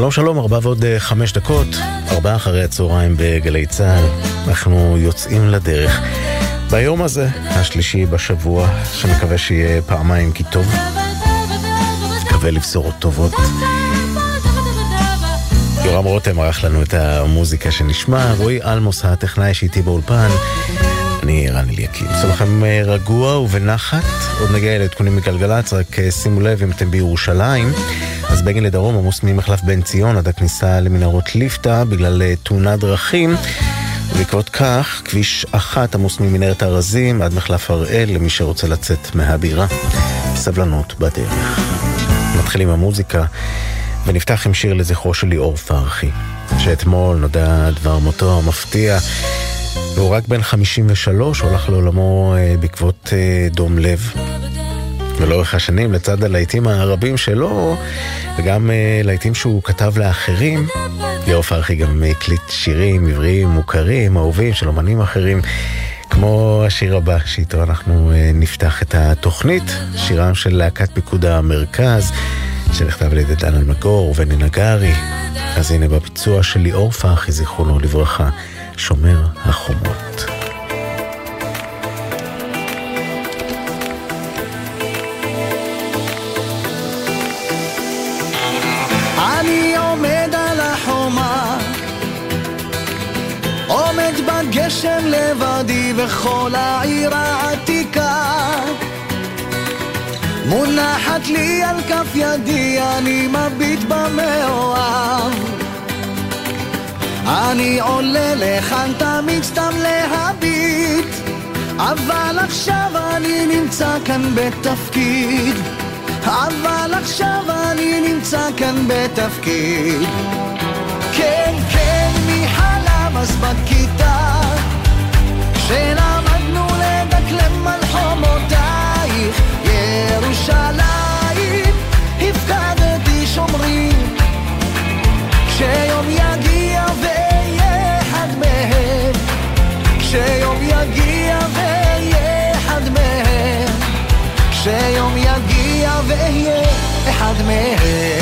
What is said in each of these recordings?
שלום שלום, ארבע ועוד אה, חמש דקות, ארבעה אחרי הצהריים בגלי צה"ל, אנחנו יוצאים לדרך. ביום הזה, השלישי בשבוע, שמקווה שיהיה פעמיים כי טוב, מקווה לבשורות טובות. יורם רותם ערך לנו את המוזיקה שנשמע, רועי אלמוס הטכנאי שאיתי באולפן. אני רן אליקים. עושה לכם אה, רגוע ובנחת, עוד נגיע לעדכונים מגלגלצ, רק אה, שימו לב אם אתם בירושלים. אז בגין לדרום עמוס ממחלף בן ציון עד הכניסה למנהרות ליפתא בגלל אה, תאונת דרכים. ובעקבות כך, כביש אחת עמוס ממנהרת הארזים עד מחלף הראל למי שרוצה לצאת מהבירה. סבלנות בדרך. נתחיל עם המוזיקה ונפתח עם שיר לזכרו של ליאור פרחי, שאתמול נודע דבר מותו המפתיע. והוא רק בן 53, הולך לעולמו אה, בעקבות אה, דום לב. ולאורך השנים, לצד הלהיטים הרבים שלו, וגם uh, להיטים שהוא כתב לאחרים, ליאור פרחי גם הקליט שירים עבריים מוכרים, אהובים של אמנים אחרים, כמו השיר הבא, שאיתו אנחנו uh, נפתח את התוכנית, שירם של להקת פיקוד המרכז, שנכתב על ידי דן אלמגור ובני נגרי. אז הנה בביצוע של ליאור פרחי, זיכרונו לברכה, שומר החומות. גשם לבדי וכל העיר העתיקה. מונחת לי על כף ידי, אני מביט במאוהב. אני עולה לכאן תמיד סתם להביט אבל עכשיו אני נמצא כאן בתפקיד. אבל עכשיו אני נמצא כאן בתפקיד. כן, כן, מי חלם אז בכיתה כשלמדנו לדקלם אחד מהם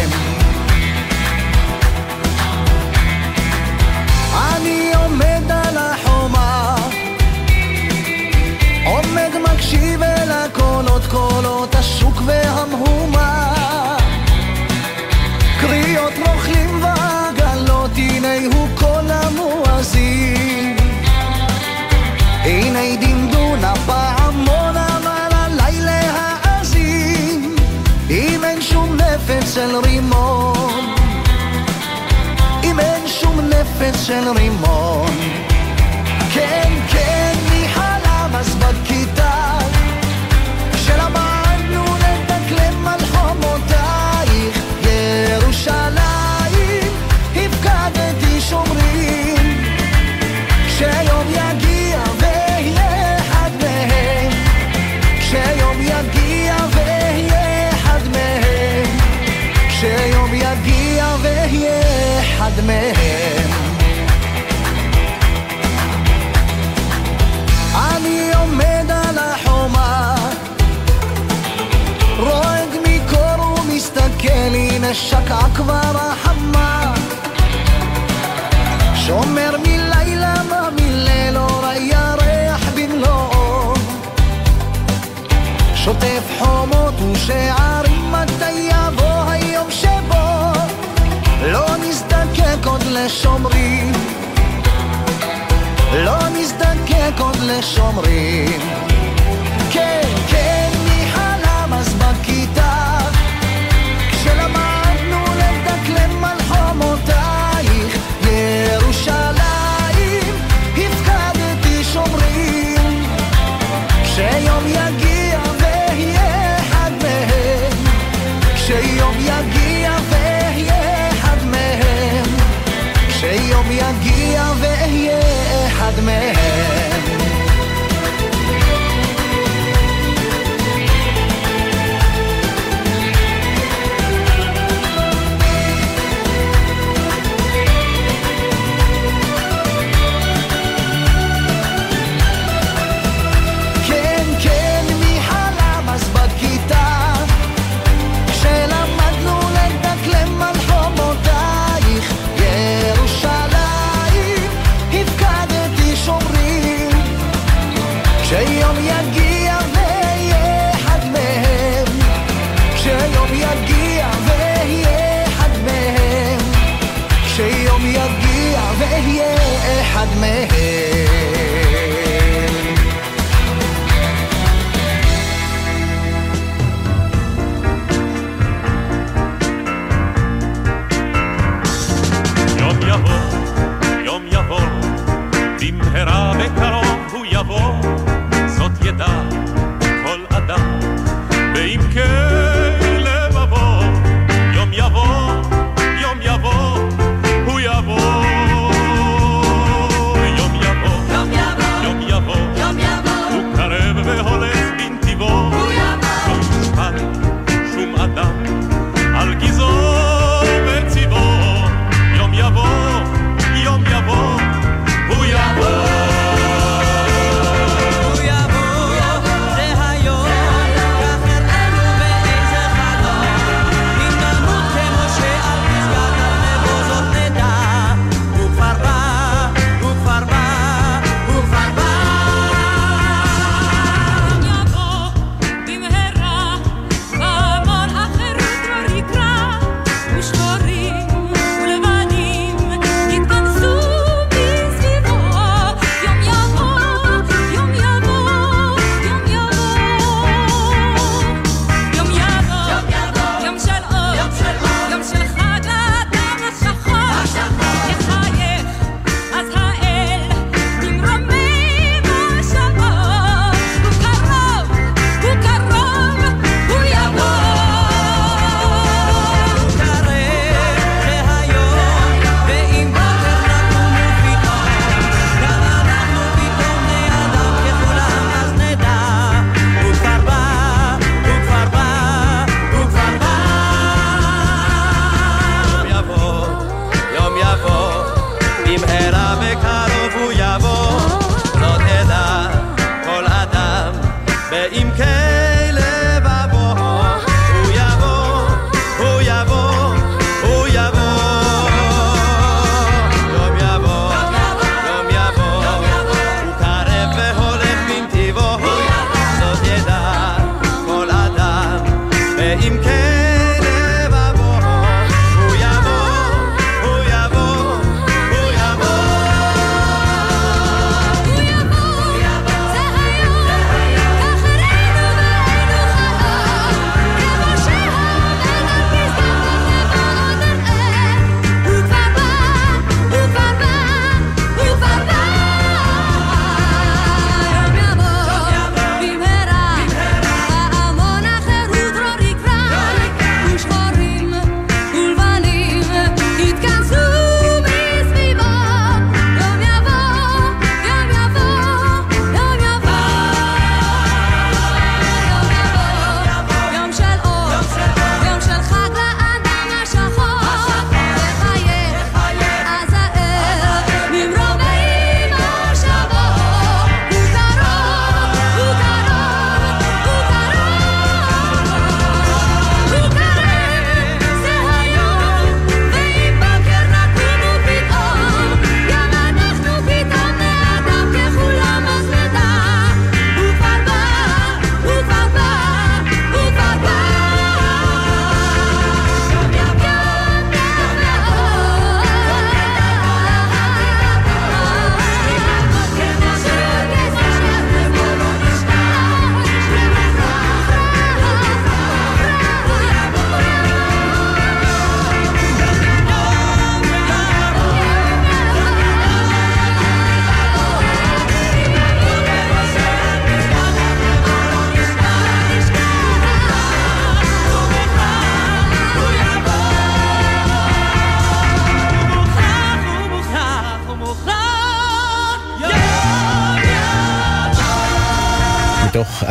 לא נזדקק עוד לשומרים. כן,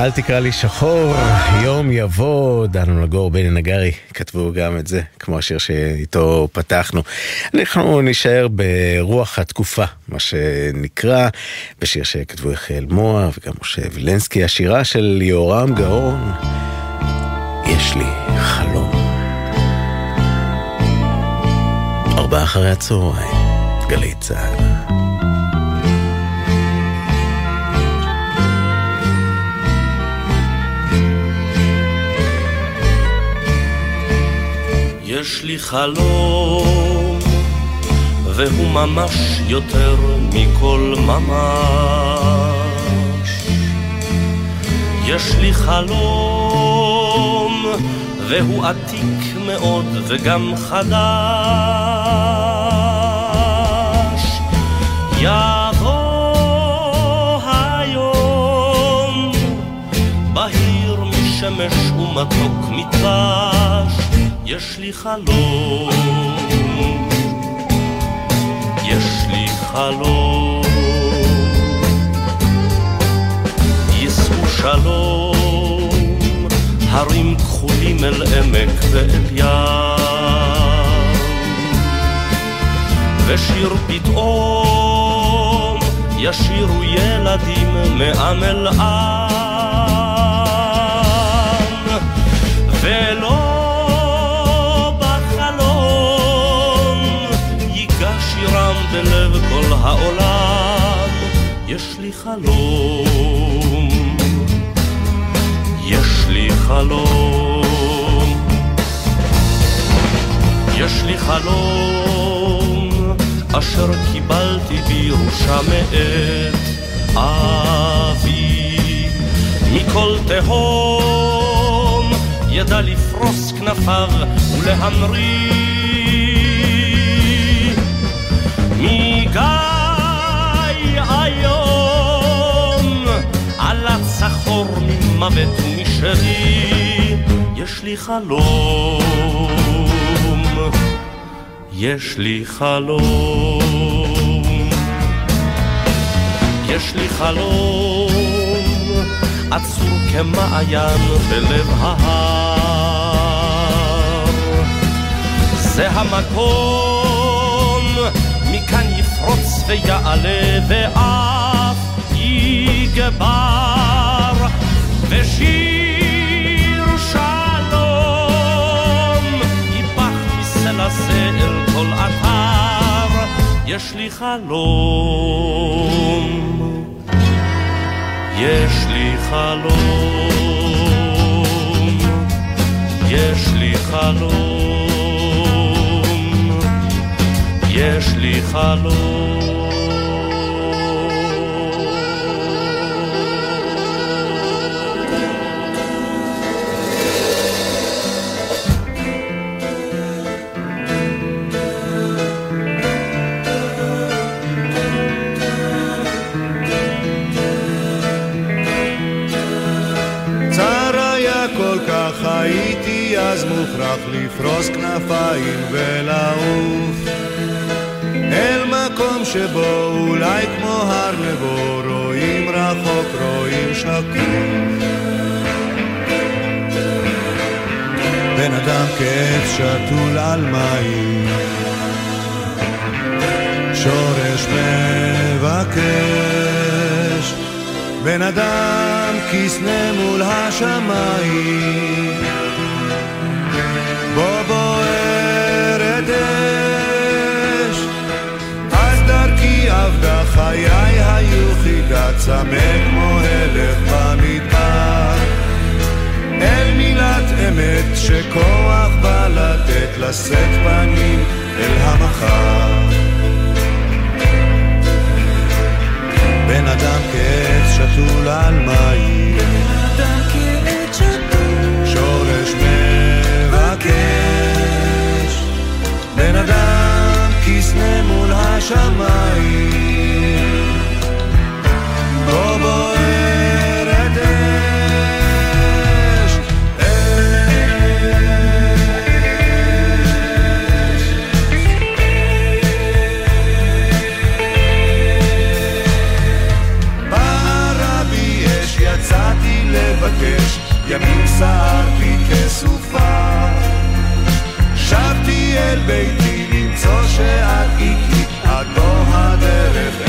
אל תקרא לי שחור, יום יבוא, דנו לגור, בני נגרי, כתבו גם את זה, כמו השיר שאיתו פתחנו. אנחנו נישאר ברוח התקופה, מה שנקרא, בשיר שכתבו יחיאל מוה וגם משה וילנסקי, השירה של יהורם גאון, יש לי חלום. ארבעה אחרי הצהריים, גלי צה"ל. יש לי חלום, והוא ממש יותר מכל ממש. יש לי חלום, והוא עתיק מאוד וגם חדש. יבוא היום, בהיר משמש ומתוק מדבש, יש לי חלום, יש לי חלום. יישאו שלום, הרים כחולים אל עמק ואל ים, ושיר פתאום ישירו ילדים מעם אל עם, ולא בלב כל העולם, יש לי חלום, יש לי חלום, יש לי חלום, אשר קיבלתי בירושה מאת אבי, מכל תהום ידע לפרוס כנפיו ולהמריא מגיא היום. עלת סחור ממוות ומשרי יש לי חלום. יש לי חלום. יש לי חלום עצור כמעיין בלב ההר. זה המקום יפרוץ ויעלה ואף יגבר ושיר שלום ייפח מסלע אל כל אתר יש לי חלום יש לי חלום יש לי חלום יש לי חלום. צר היה כל כך הייתי אז מוכרח לפרוס כנפיים ולעוף אל מקום שבו אולי כמו הר נבו רואים רחוק רואים שקוף בן אדם כעץ שתול על מים. שורש מבקש. בן אדם כסנה מול השמיים עבדה חיי היו חידה צמא כמו הלך במדבר. אל מילת אמת שכוח בא לתת לשאת פנים אל המחר. בן אדם כעץ שתול על מים. שורש מבקש. בן אדם השמיים בו בוערת אש, אש, אש. ברבי אש יצאתי לבקש, ימים סערתי כסופה שבתי אל ביתי למצוא שאת איתי There's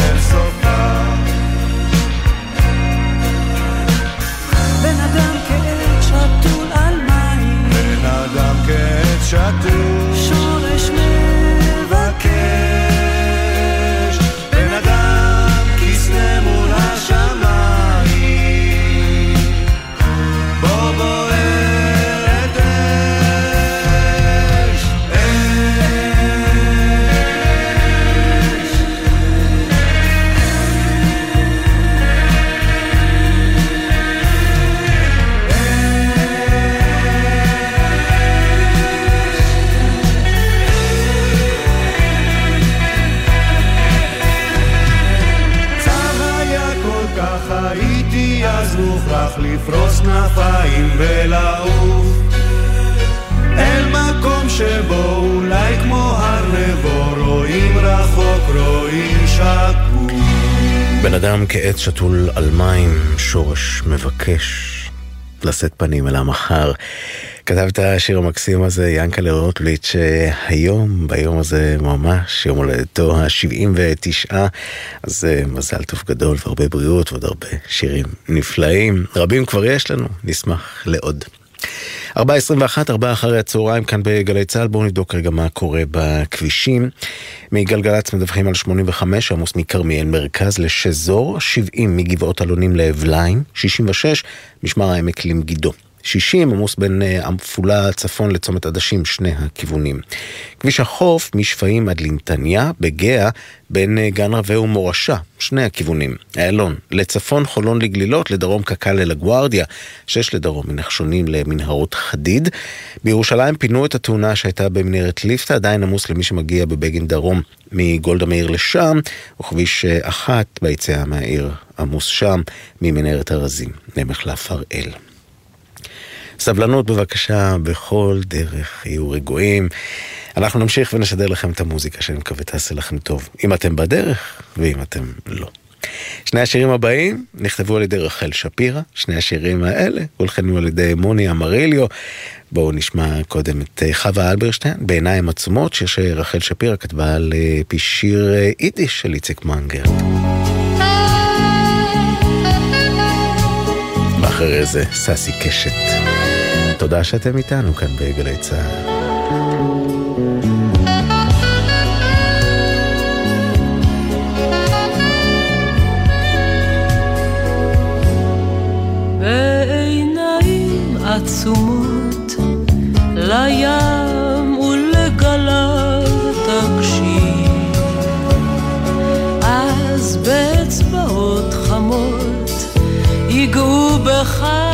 לשאת פנים אל המחר. כתב את השיר המקסים הזה ינקלה רוטליץ', היום, ביום הזה ממש, יום הולדתו ה-79, אז אה, מזל טוב גדול והרבה בריאות ועוד הרבה שירים נפלאים. רבים כבר יש לנו, נשמח לעוד. 4.21, 4 אחרי הצהריים כאן בגלי צה"ל, בואו נבדוק רגע מה קורה בכבישים. מגלגלצ מדווחים על 85, עמוס מכרמיאל מרכז לשזור, 70 מגבעות אלונים לאבליים, 66 משמר העמק למגידו. 60 עמוס בין אה, עמפולה צפון לצומת עדשים, שני הכיוונים. כביש החוף משפעים עד לנתניה, בגאה, בין אה, גן רווה ומורשה, שני הכיוונים. איילון, לצפון חולון לגלילות, לדרום קק"ל לגוארדיה, שש לדרום מנחשונים למנהרות חדיד. בירושלים פינו את התאונה שהייתה במנהרת ליפתא, עדיין עמוס למי שמגיע בבגין דרום מגולדה מאיר לשם, וכביש אה, אחת ביציאה מהעיר עמוס שם, ממנהרת ארזים למחלף הראל. סבלנות בבקשה, בכל דרך, יהיו רגועים. אנחנו נמשיך ונשדר לכם את המוזיקה שאני מקווה תעשה לכם טוב, אם אתם בדרך ואם אתם לא. שני השירים הבאים נכתבו על ידי רחל שפירא, שני השירים האלה הולכנו על ידי מוני אמריליו. בואו נשמע קודם את אה, חווה אלברשטיין, בעיניים עצומות, שיר שרחל שפירא כתבה על אה, פי שיר אה, יידיש של איציק מנגר. ואחרי זה ססי קשת. תודה שאתם איתנו כאן בגלי צה"ל. עצומות לים ולגליו תקשיב אז באצבעות חמות ייגעו בך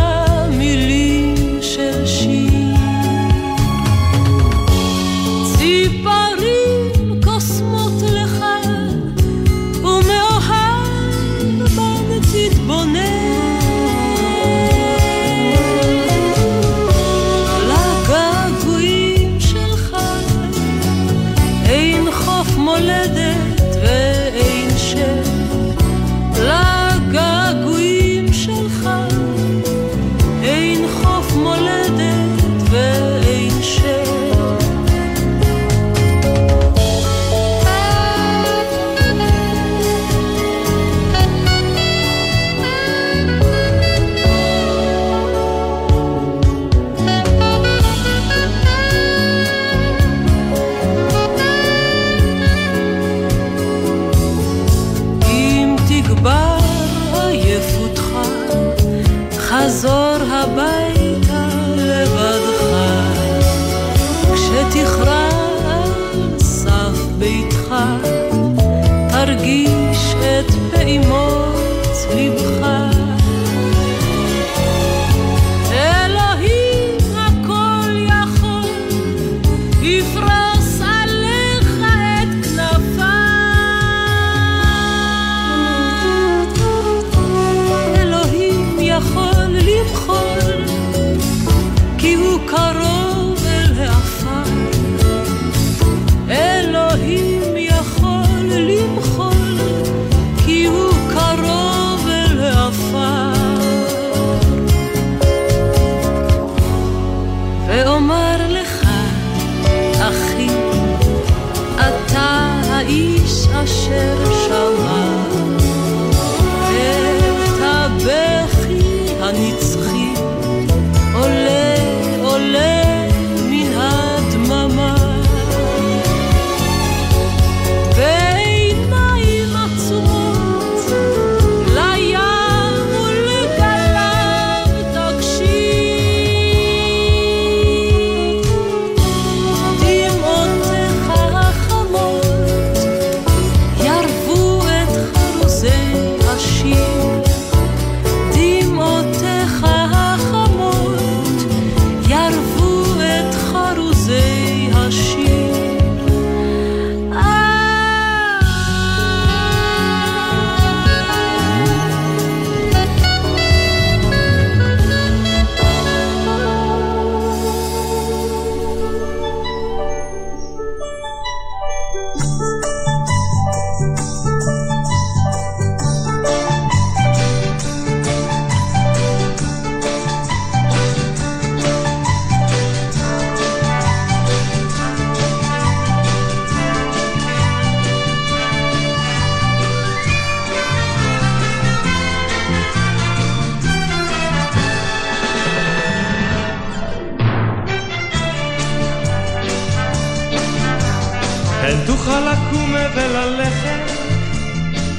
לקום וללכת,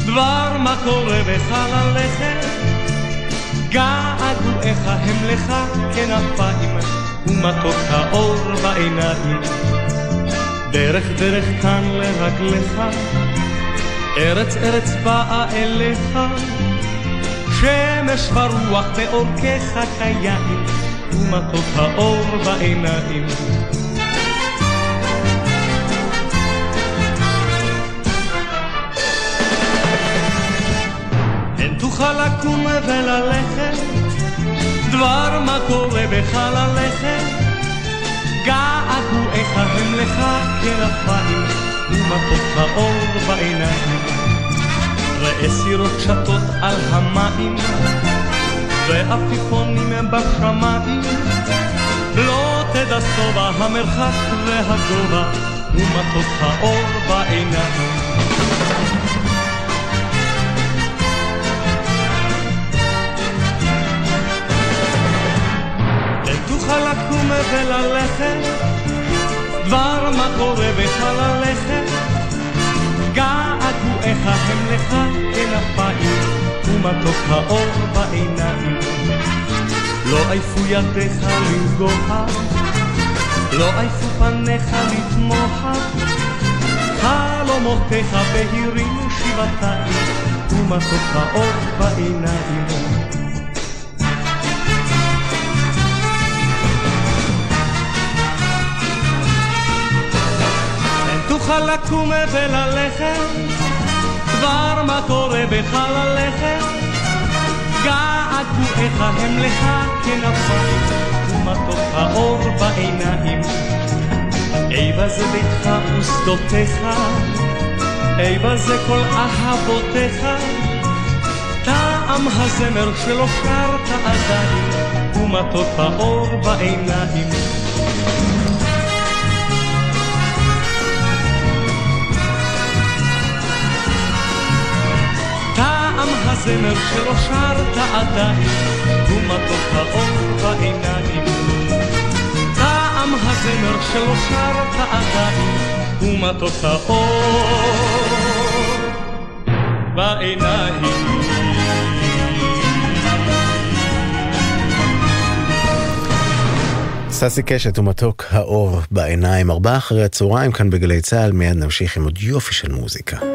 דבר מה קורה בחלליך, געגועיך הם לך כנפיים, ומטות האור בעיניים. דרך דרך כאן לרגליך, ארץ ארץ באה אליך, שמש ורוח בעורקיך קיים, ומטות האור בעיניים. תוכל לקום וללכת, דבר מה קורה בחלליך, געגועיך הם לך כנפיים, ומטות האור בעיניים. ראה סירות שטות על המים, ועפיפונים בשמיים, לא תדע שובע המרחק והגובה, ומטות האור בעיניים. לקום וללכת, דבר מה קורה בחלליך, געגועיך הם לך כנפיים, ומתוק האור בעיניים. לא עייפו ידיך לנגוע, לא עייפו פניך לתמוה, חלומותיך בהירים שבעתיים, ומתוק האור בעיניים. תוכל לקום וללכת, דבר מה קורה בחלליך, געגועיך הם לך כנפיים, ומתוק האור בעיניים. איבה זה ביתך ושדותיך, איבה זה כל אהבותיך, טעם הזמר שלא שרת עדיין, ומתוק האור בעיניים. הזמר שלא שרת עדיין, ומתוק האור בעיניים. טעם הזמר שלא שרת עדיין, ומתוק האור בעיניים. ססי קשת ומתוק האור בעיניים, ארבעה אחרי הצהריים כאן בגלי צה"ל, מיד נמשיך עם עוד יופי של מוזיקה.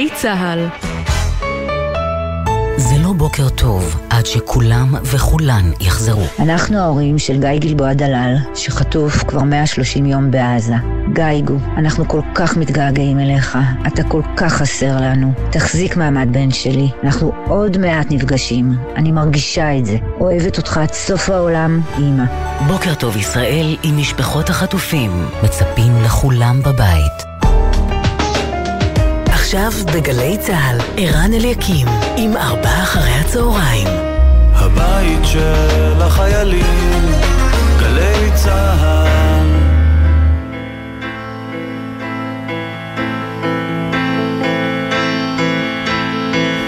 צה"ל. זה לא בוקר טוב עד שכולם וכולן יחזרו. אנחנו ההורים של גיא גלבוע דלל, שחטוף כבר 130 יום בעזה. גייגו, אנחנו כל כך מתגעגעים אליך, אתה כל כך חסר לנו. תחזיק מעמד בן שלי, אנחנו עוד מעט נפגשים. אני מרגישה את זה. אוהבת אותך עד סוף העולם, אמא. בוקר טוב ישראל עם משפחות החטופים. מצפים לכולם בבית. עכשיו בגלי צה"ל, ערן אליקים, עם ארבעה אחרי הצהריים. הבית של החיילים, גלי צה"ל.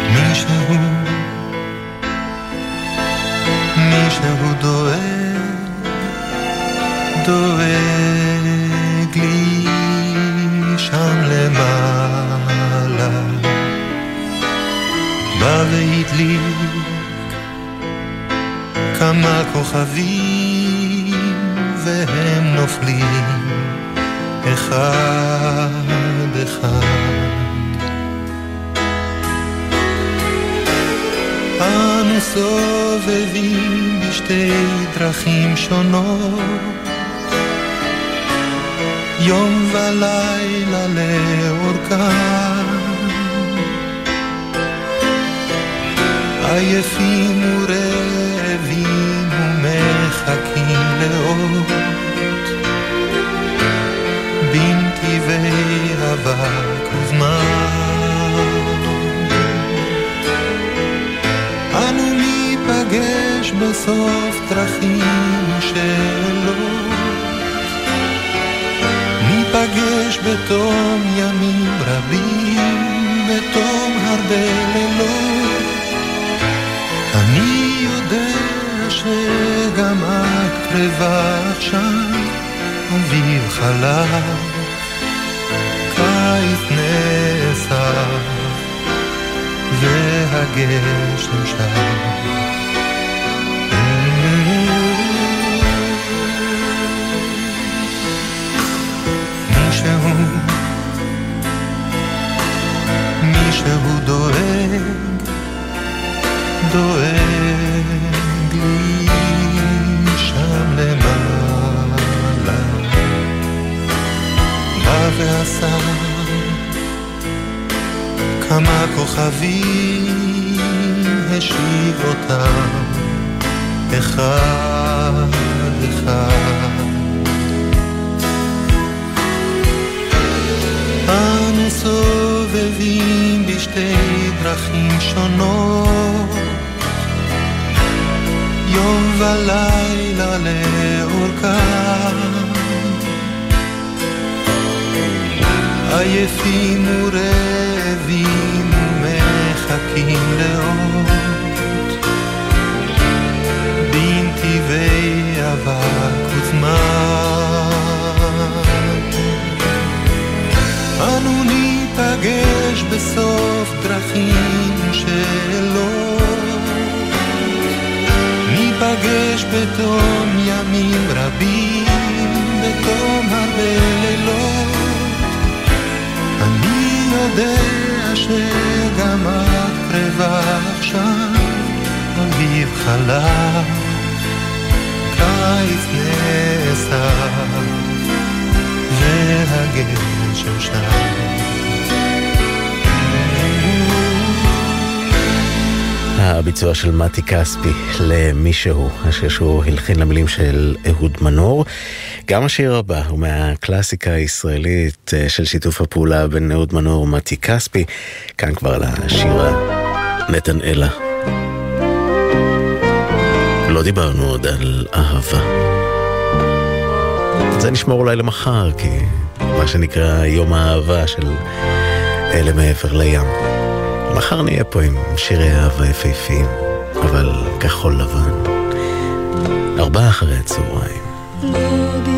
מישהו, מישהו דואג, דואג בא והדליק כמה כוכבים והם נופלים אחד אחד. אנו סובבים בשתי דרכים שונות יום ולילה לאורכם עייפים ורעבים ומחכים לאות בנתיבי אבק וזמן. אנו ניפגש בסוף דרכים ושאלות ניפגש בתום ימים רבים, בתום הרבה לילות. קרבה עכשיו, אביב חלף, קיץ נאסף, והגשם שם. שהוא דואג, דואג לי ועשה כמה כוכבים, השיב אותם אחד אחד. אנו סובבים בשתי דרכים שונות, יום ולילה לאורכם. עייפים ורעבים מחכים לאות, בנתיבי אבק וזמן. אנו ניפגש בסוף דרכים שאלות, ניפגש בתום ימים רבים, בתום הרבה יודע שגם את קרבה עכשיו, אביב חלף, קיץ נאסף, והגר שם. הביצוע של מתי כספי למישהו, השיר שהוא הלחין למילים של אהוד מנור. גם השיר הבא הוא מהקלאסיקה הישראלית אה, של שיתוף הפעולה בין אהוד מנור ומתי כספי. כאן כבר על השירה נתנאלה. לא דיברנו עוד על אהבה. זה נשמור אולי למחר, כי מה שנקרא יום האהבה של אלה מעבר לים. מחר נהיה פה עם שירי אהבה יפהפיים, אבל כחול לבן. ארבעה אחרי הצהריים. לא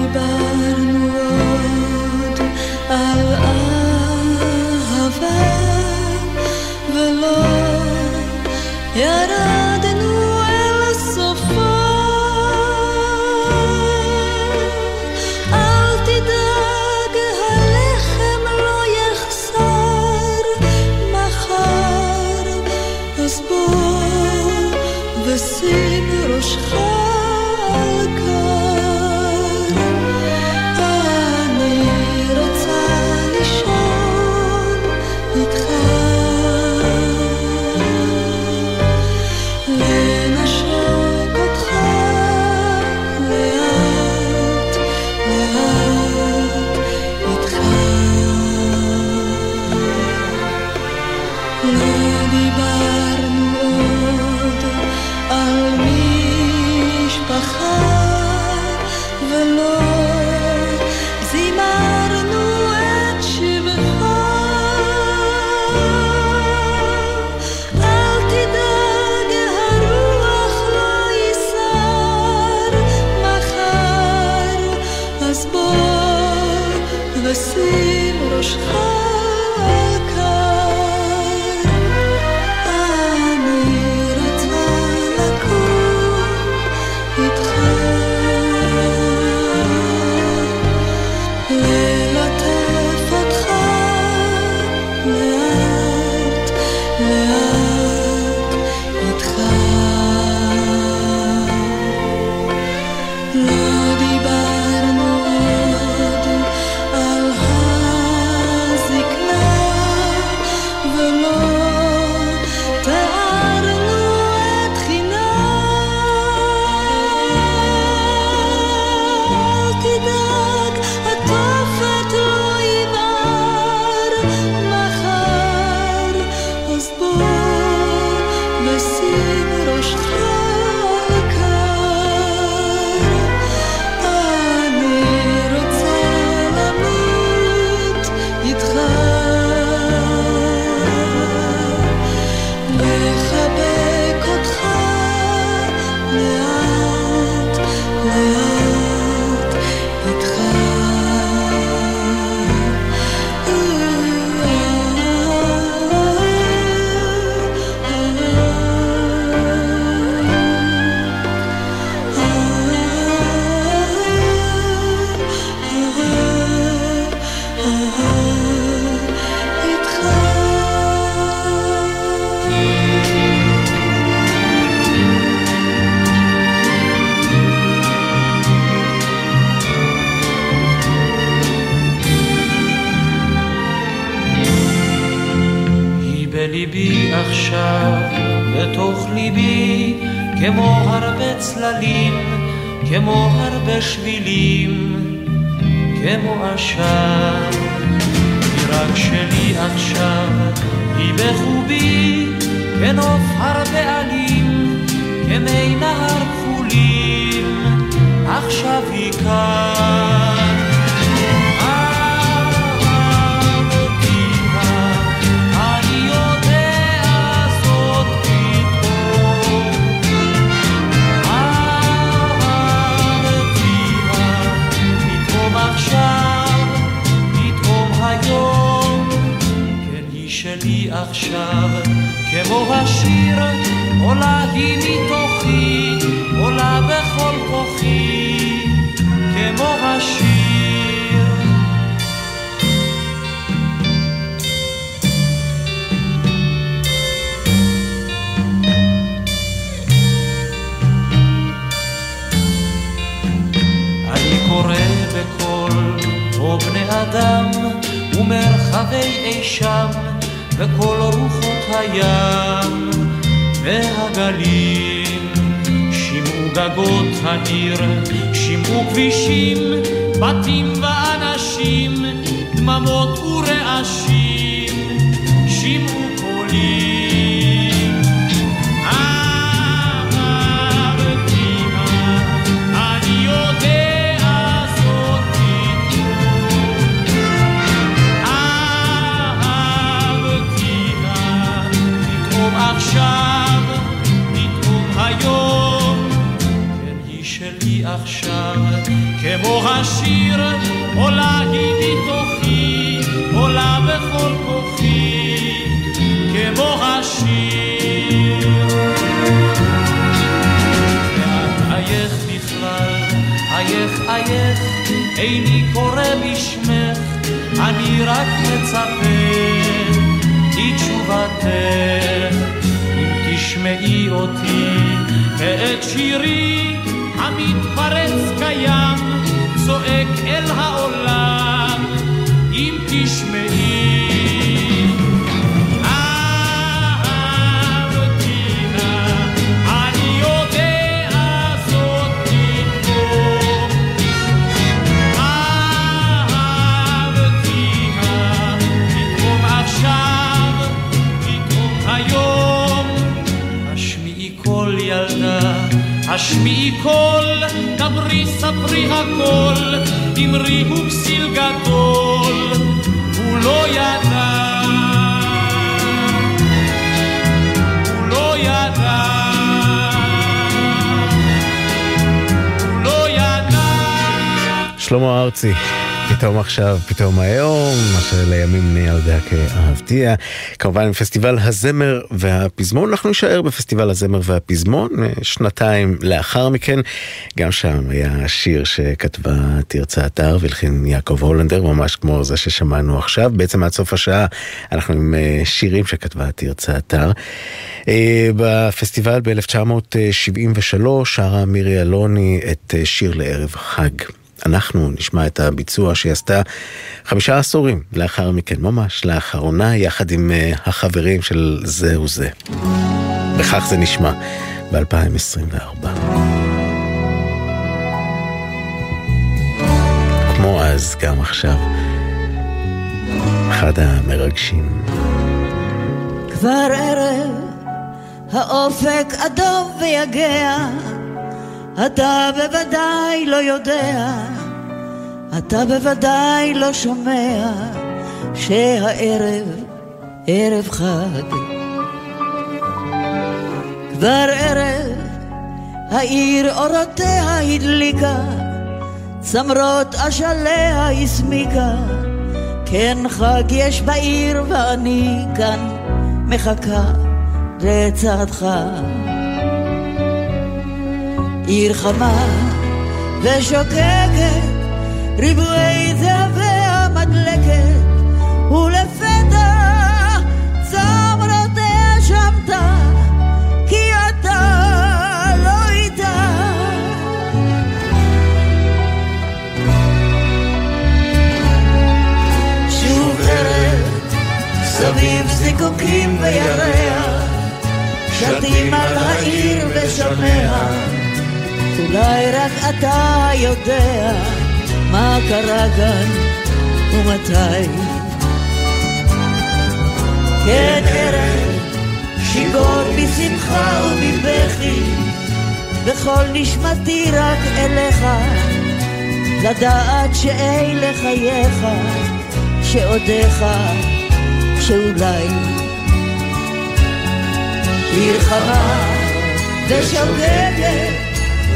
כמו הרבה צללים, כמו הרבה שבילים, כמו עשן. היא רק שלי עכשיו, היא בחובי, כנוף הרבה עלים, כמי נהר כחולים, עכשיו היא כאן. עכשיו, כמו השיר, עולה היא מתוכי, עולה בכל כוחי, כמו השיר. אני קורא בקול, או בני אדם, ומרחבי אי שם, וכל רוחות הים והגלים. שמעו גגות העיר, שמעו כבישים, בתים ואנשים, דממות ורעשים, כמו השיר, עולה היא מתוכי, עולה בכל כוחי, כמו השיר. ואת אייך בכלל, אייך אייך, איני קורא בשמך, אני רק מצפה לתשובתך. אם תשמעי אותי ואת שירי המתפרץ קיים, צועק אל העולם, אם תשמעי. השמיעי קול, דברי ספרי הכל, אמרי הוא פסיל גדול, הוא לא ידע. הוא לא ידע. הוא לא ידע. שלמה ארצי, פתאום עכשיו, פתאום היום, מה שלימים נהיה כאהבתיה. כמובן עם פסטיבל הזמר והפזמון, אנחנו נישאר בפסטיבל הזמר והפזמון, אה, שנתיים לאחר מכן. גם שם היה שיר שכתבה תרצה אתר והלחין יעקב הולנדר, ממש כמו זה ששמענו עכשיו. בעצם עד סוף השעה אנחנו עם אה, שירים שכתבה תרצה אתר. אה, בפסטיבל ב-1973 שרה מירי אלוני את שיר לערב חג. אנחנו נשמע את הביצוע שהיא עשתה חמישה עשורים לאחר מכן, ממש לאחרונה, יחד עם uh, החברים של זה. וכך זה נשמע ב-2024. כמו אז, גם עכשיו. אחד המרגשים. כבר ערב, האופק אדום ויגע, אתה בוודאי לא יודע, אתה בוודאי לא שומע, שהערב ערב חג. כבר ערב, העיר אורותיה הדליקה, צמרות אשליה הסמיקה, כן חג יש בעיר ואני כאן מחכה לצעדך. עיר חמה ושוקקת, ריבועי זהביה מדלקת, ולפתע צמרותיה שמתה, כי אתה לא איתה. שוב ערב, סביב זיקוקים וירח, שתים על העיר ושומע, אולי רק אתה יודע מה קרה כאן ומתי. כן ערב, שיגור משמחה ומבכי, בכל נשמתי רק אליך, לדעת שאלה חייך, שעודיך, שאולי מלחמה ושוגגת,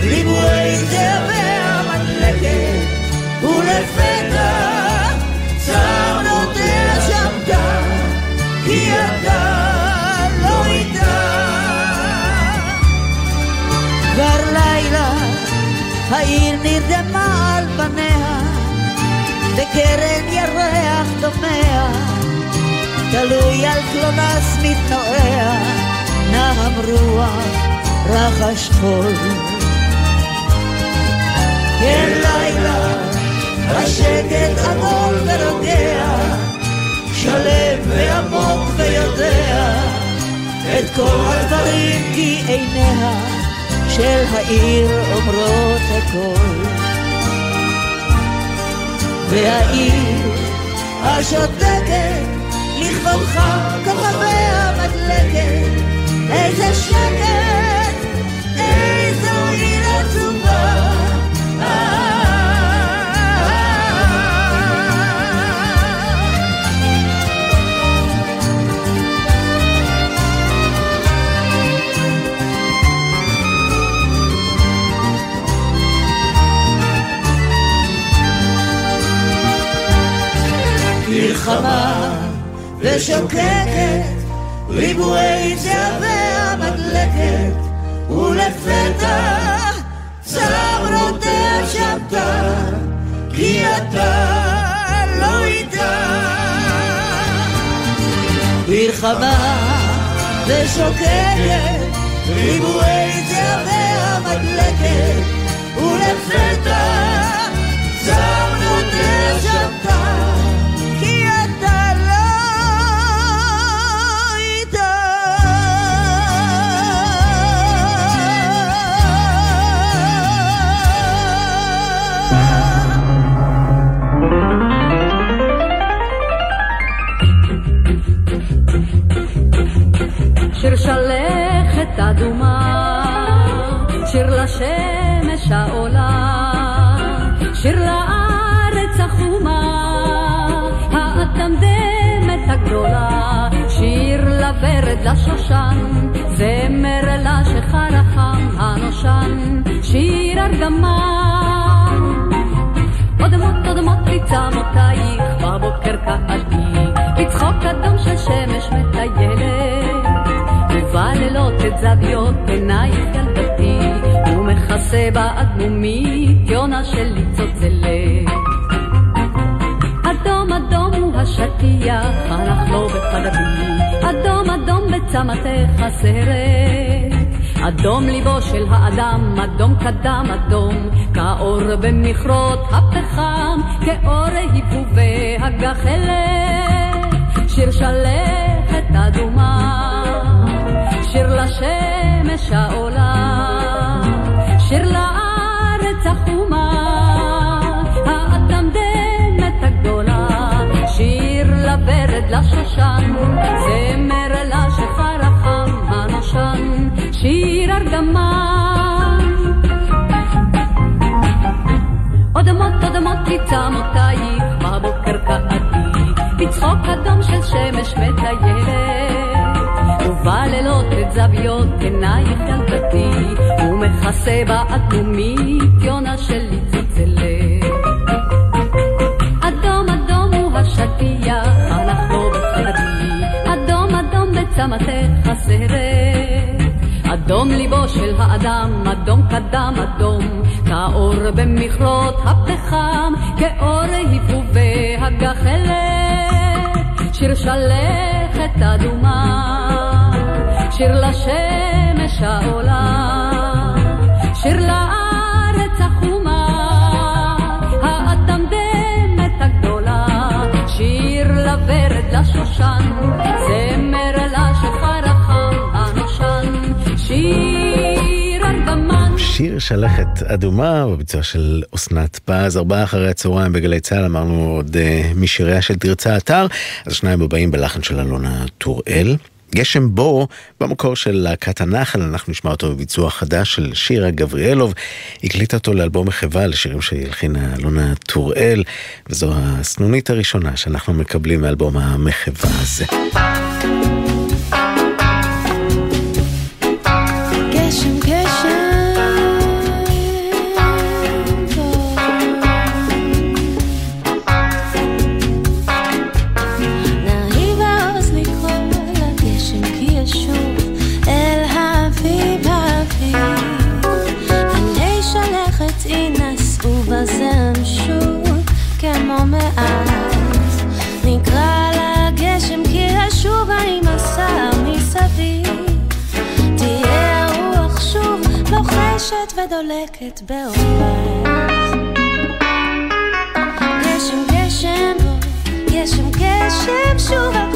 ריבועי תאבי מדלקת, ולפתע צר נוטע שמתה, כי אתה לא איתה. כבר לילה העיר נרדמה על פניה, וקרן ירח דומע, תלוי על קלונס מתנועע, נעם רוח, רחש חול. כן לילה, השקט עמול ורוגע, שלם ועמוק ויודע, את כל הדברים כי עיניה של העיר אומרות הכל. והעיר השותקת לכבודך כוכביה מדלקת איזה שקט, איזו עיר עצובה מלחמה ושוקקת, ריבועי זהבי מדלקת, ולפתע נוטע שבתה, כי אתה לא איתה. מלחמה ושוקקת, ריבועי זהבי מדלקת, ולפתע נוטע שבתה. לוורד לשושן, זמר לשחר החם הנושן, שיר ארגמן. אודמות אודמות מצמותייך בבוקר קעתי, לצחוק אדום של שמש מטיילת, ובלילות את זוויות עינייך ילדתי, ומכסה באדמומית יונה שלי צוצלת. השטיח, הלך לו בחלבי, אדום אדום בצמתך הסרט. אדום ליבו של האדם, אדום קדם אדום, כאור במכרות הפחם, כאור היפובי הגחלת. שיר שלכת אדומה, שיר לשמש העולה, שיר לארץ החומה, לברד לשושן, זמר לשחר החם הנושן, שיר ארגמן. אודמות אודמות תצמותייך בבוקר קעתי, בצחוק אדום של שמש מטיילת, ובלילות את זוויות עינייך ילדתי, ומכסה באדומית יונה שלי צוצלת. אדום אדום הוא השטיח, בצמתך הסרט. אדום ליבו של האדם, אדום קדם אדום, כאור במכרות הפחם, כאור היפובי הגחלת. שיר שלכת אדומה, שיר לשמש העולה, שיר לארץ החומה, האטמדמת שיר שלכת אדומה בביצוע של אסנת פז, ארבעה אחרי הצהריים בגלי צה"ל, אמרנו עוד uh, משיריה של תרצה אתר, אז השניים הבאים בלחן של אלונה טוראל. גשם בור, במקור של להקת הנחל, אנחנו נשמע אותו בביצוע חדש של שירה גבריאלוב. הקליטה אותו לאלבום מחווה לשירים שהלחינה אלונה טוראל, וזו הסנונית הראשונה שאנחנו מקבלים מאלבום המחווה הזה. נושבת ודולקת באורז. גשם גשם בוא, גשם גשם שוב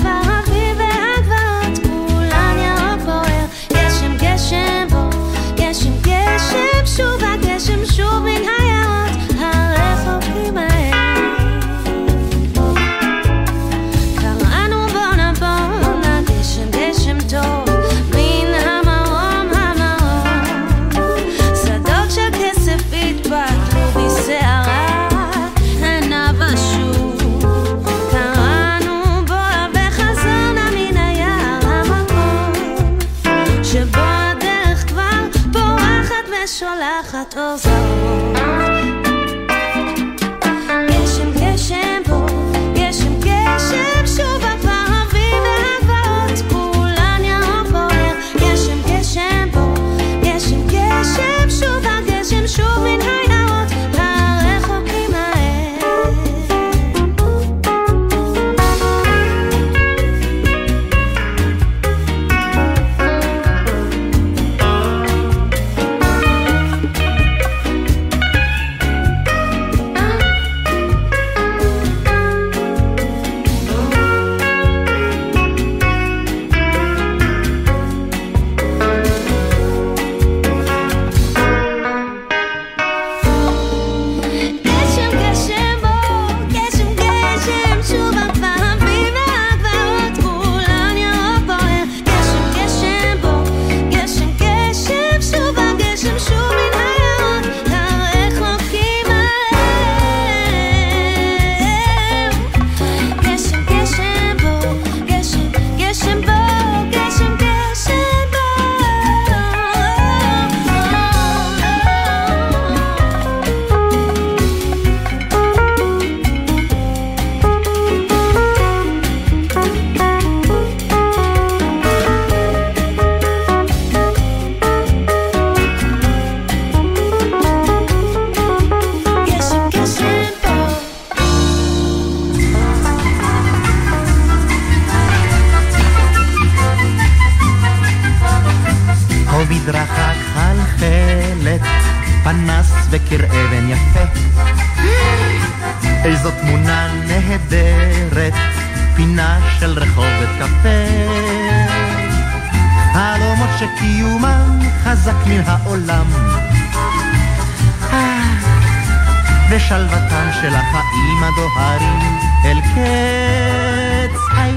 של החיים הדוהרים אל קץ. היי,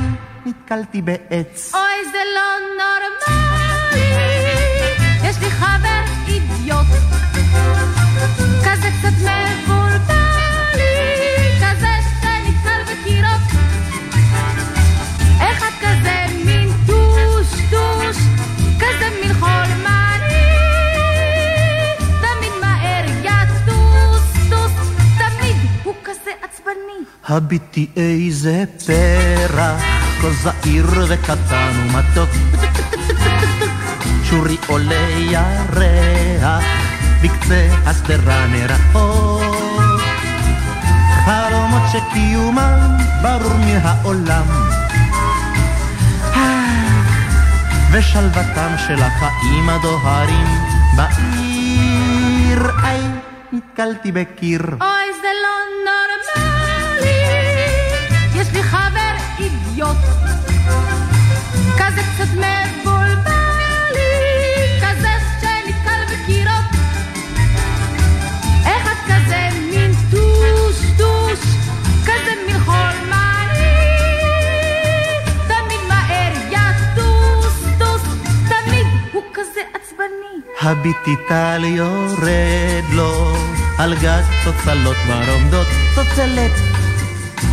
נתקלתי בעץ. אוי זה לא נורמלי יש לי חבר אידיוט כזה קצת מבולבל הביטי איזה פרח, כה זעיר וקטן ומתוק. שורי עולה ירח, בקצה השדרה מרחוק. חלומות שקיומם ברור מן העולם. אה, ושלוותם של החיים הדוהרים בעיר. איי, נתקלתי בקיר. אוי זה לא נורמלי להיות. כזה קצת מבולבל לי, כזה שנתקל בקירות. איך את כזה מין טוש טוש, כזה מין חול מרי. תמיד מהר יטוס טוס, תמיד הוא כזה עצבני. הביטי טל יורד לו, על גג תוצלות מרומדות תוצלת.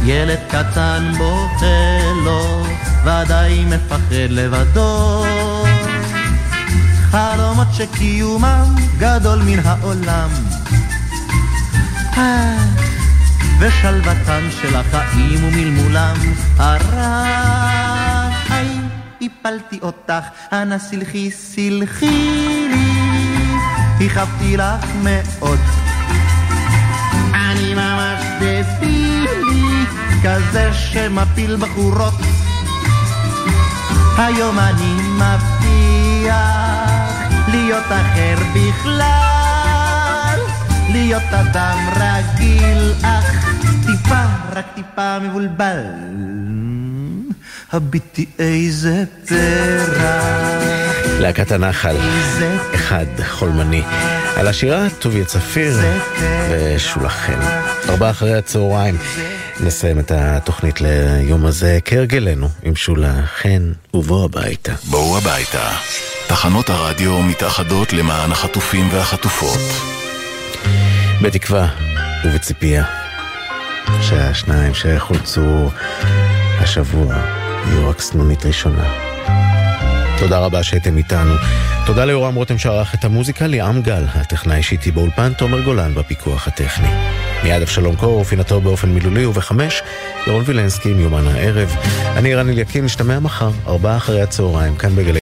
ילד קטן בוחר ודאי מפחד לבדו. חלומות שקיומם גדול מן העולם. ושלוותם של החיים ומלמולם הרע. הפלתי אותך, אנא סלחי, סלחי לי, הכאבתי לך מאוד. אני ממש דבילי, כזה שמפיל בחורות. היום אני מבטיח להיות אחר בכלל, להיות אדם רגיל, אך טיפה, רק טיפה מבולבל. הביטי איזה פרח. להקת הנחל, אחד חולמני. על השירה טוביה צפיר ושולה חן. ארבעה אחרי הצהריים נסיים את התוכנית ליום הזה כהרגלנו עם שולה חן ובוא הביתה. בואו הביתה. תחנות הרדיו מתאחדות למען החטופים והחטופות. בתקווה ובציפייה שהשניים שחולצו השבוע יהיו רק סנונית ראשונה. תודה רבה שהייתם איתנו. תודה ליורם רותם שערך את המוזיקה, ליאם גל, הטכנאי שאיתי באולפן, תומר גולן בפיקוח הטכני. מיד אבשלום קור ופינתו באופן מילולי, ובחמש, ירון וילנסקי עם יומן הערב. אני רן אליקים, נשתמע מחר, ארבעה אחרי הצהריים, כאן בגלי...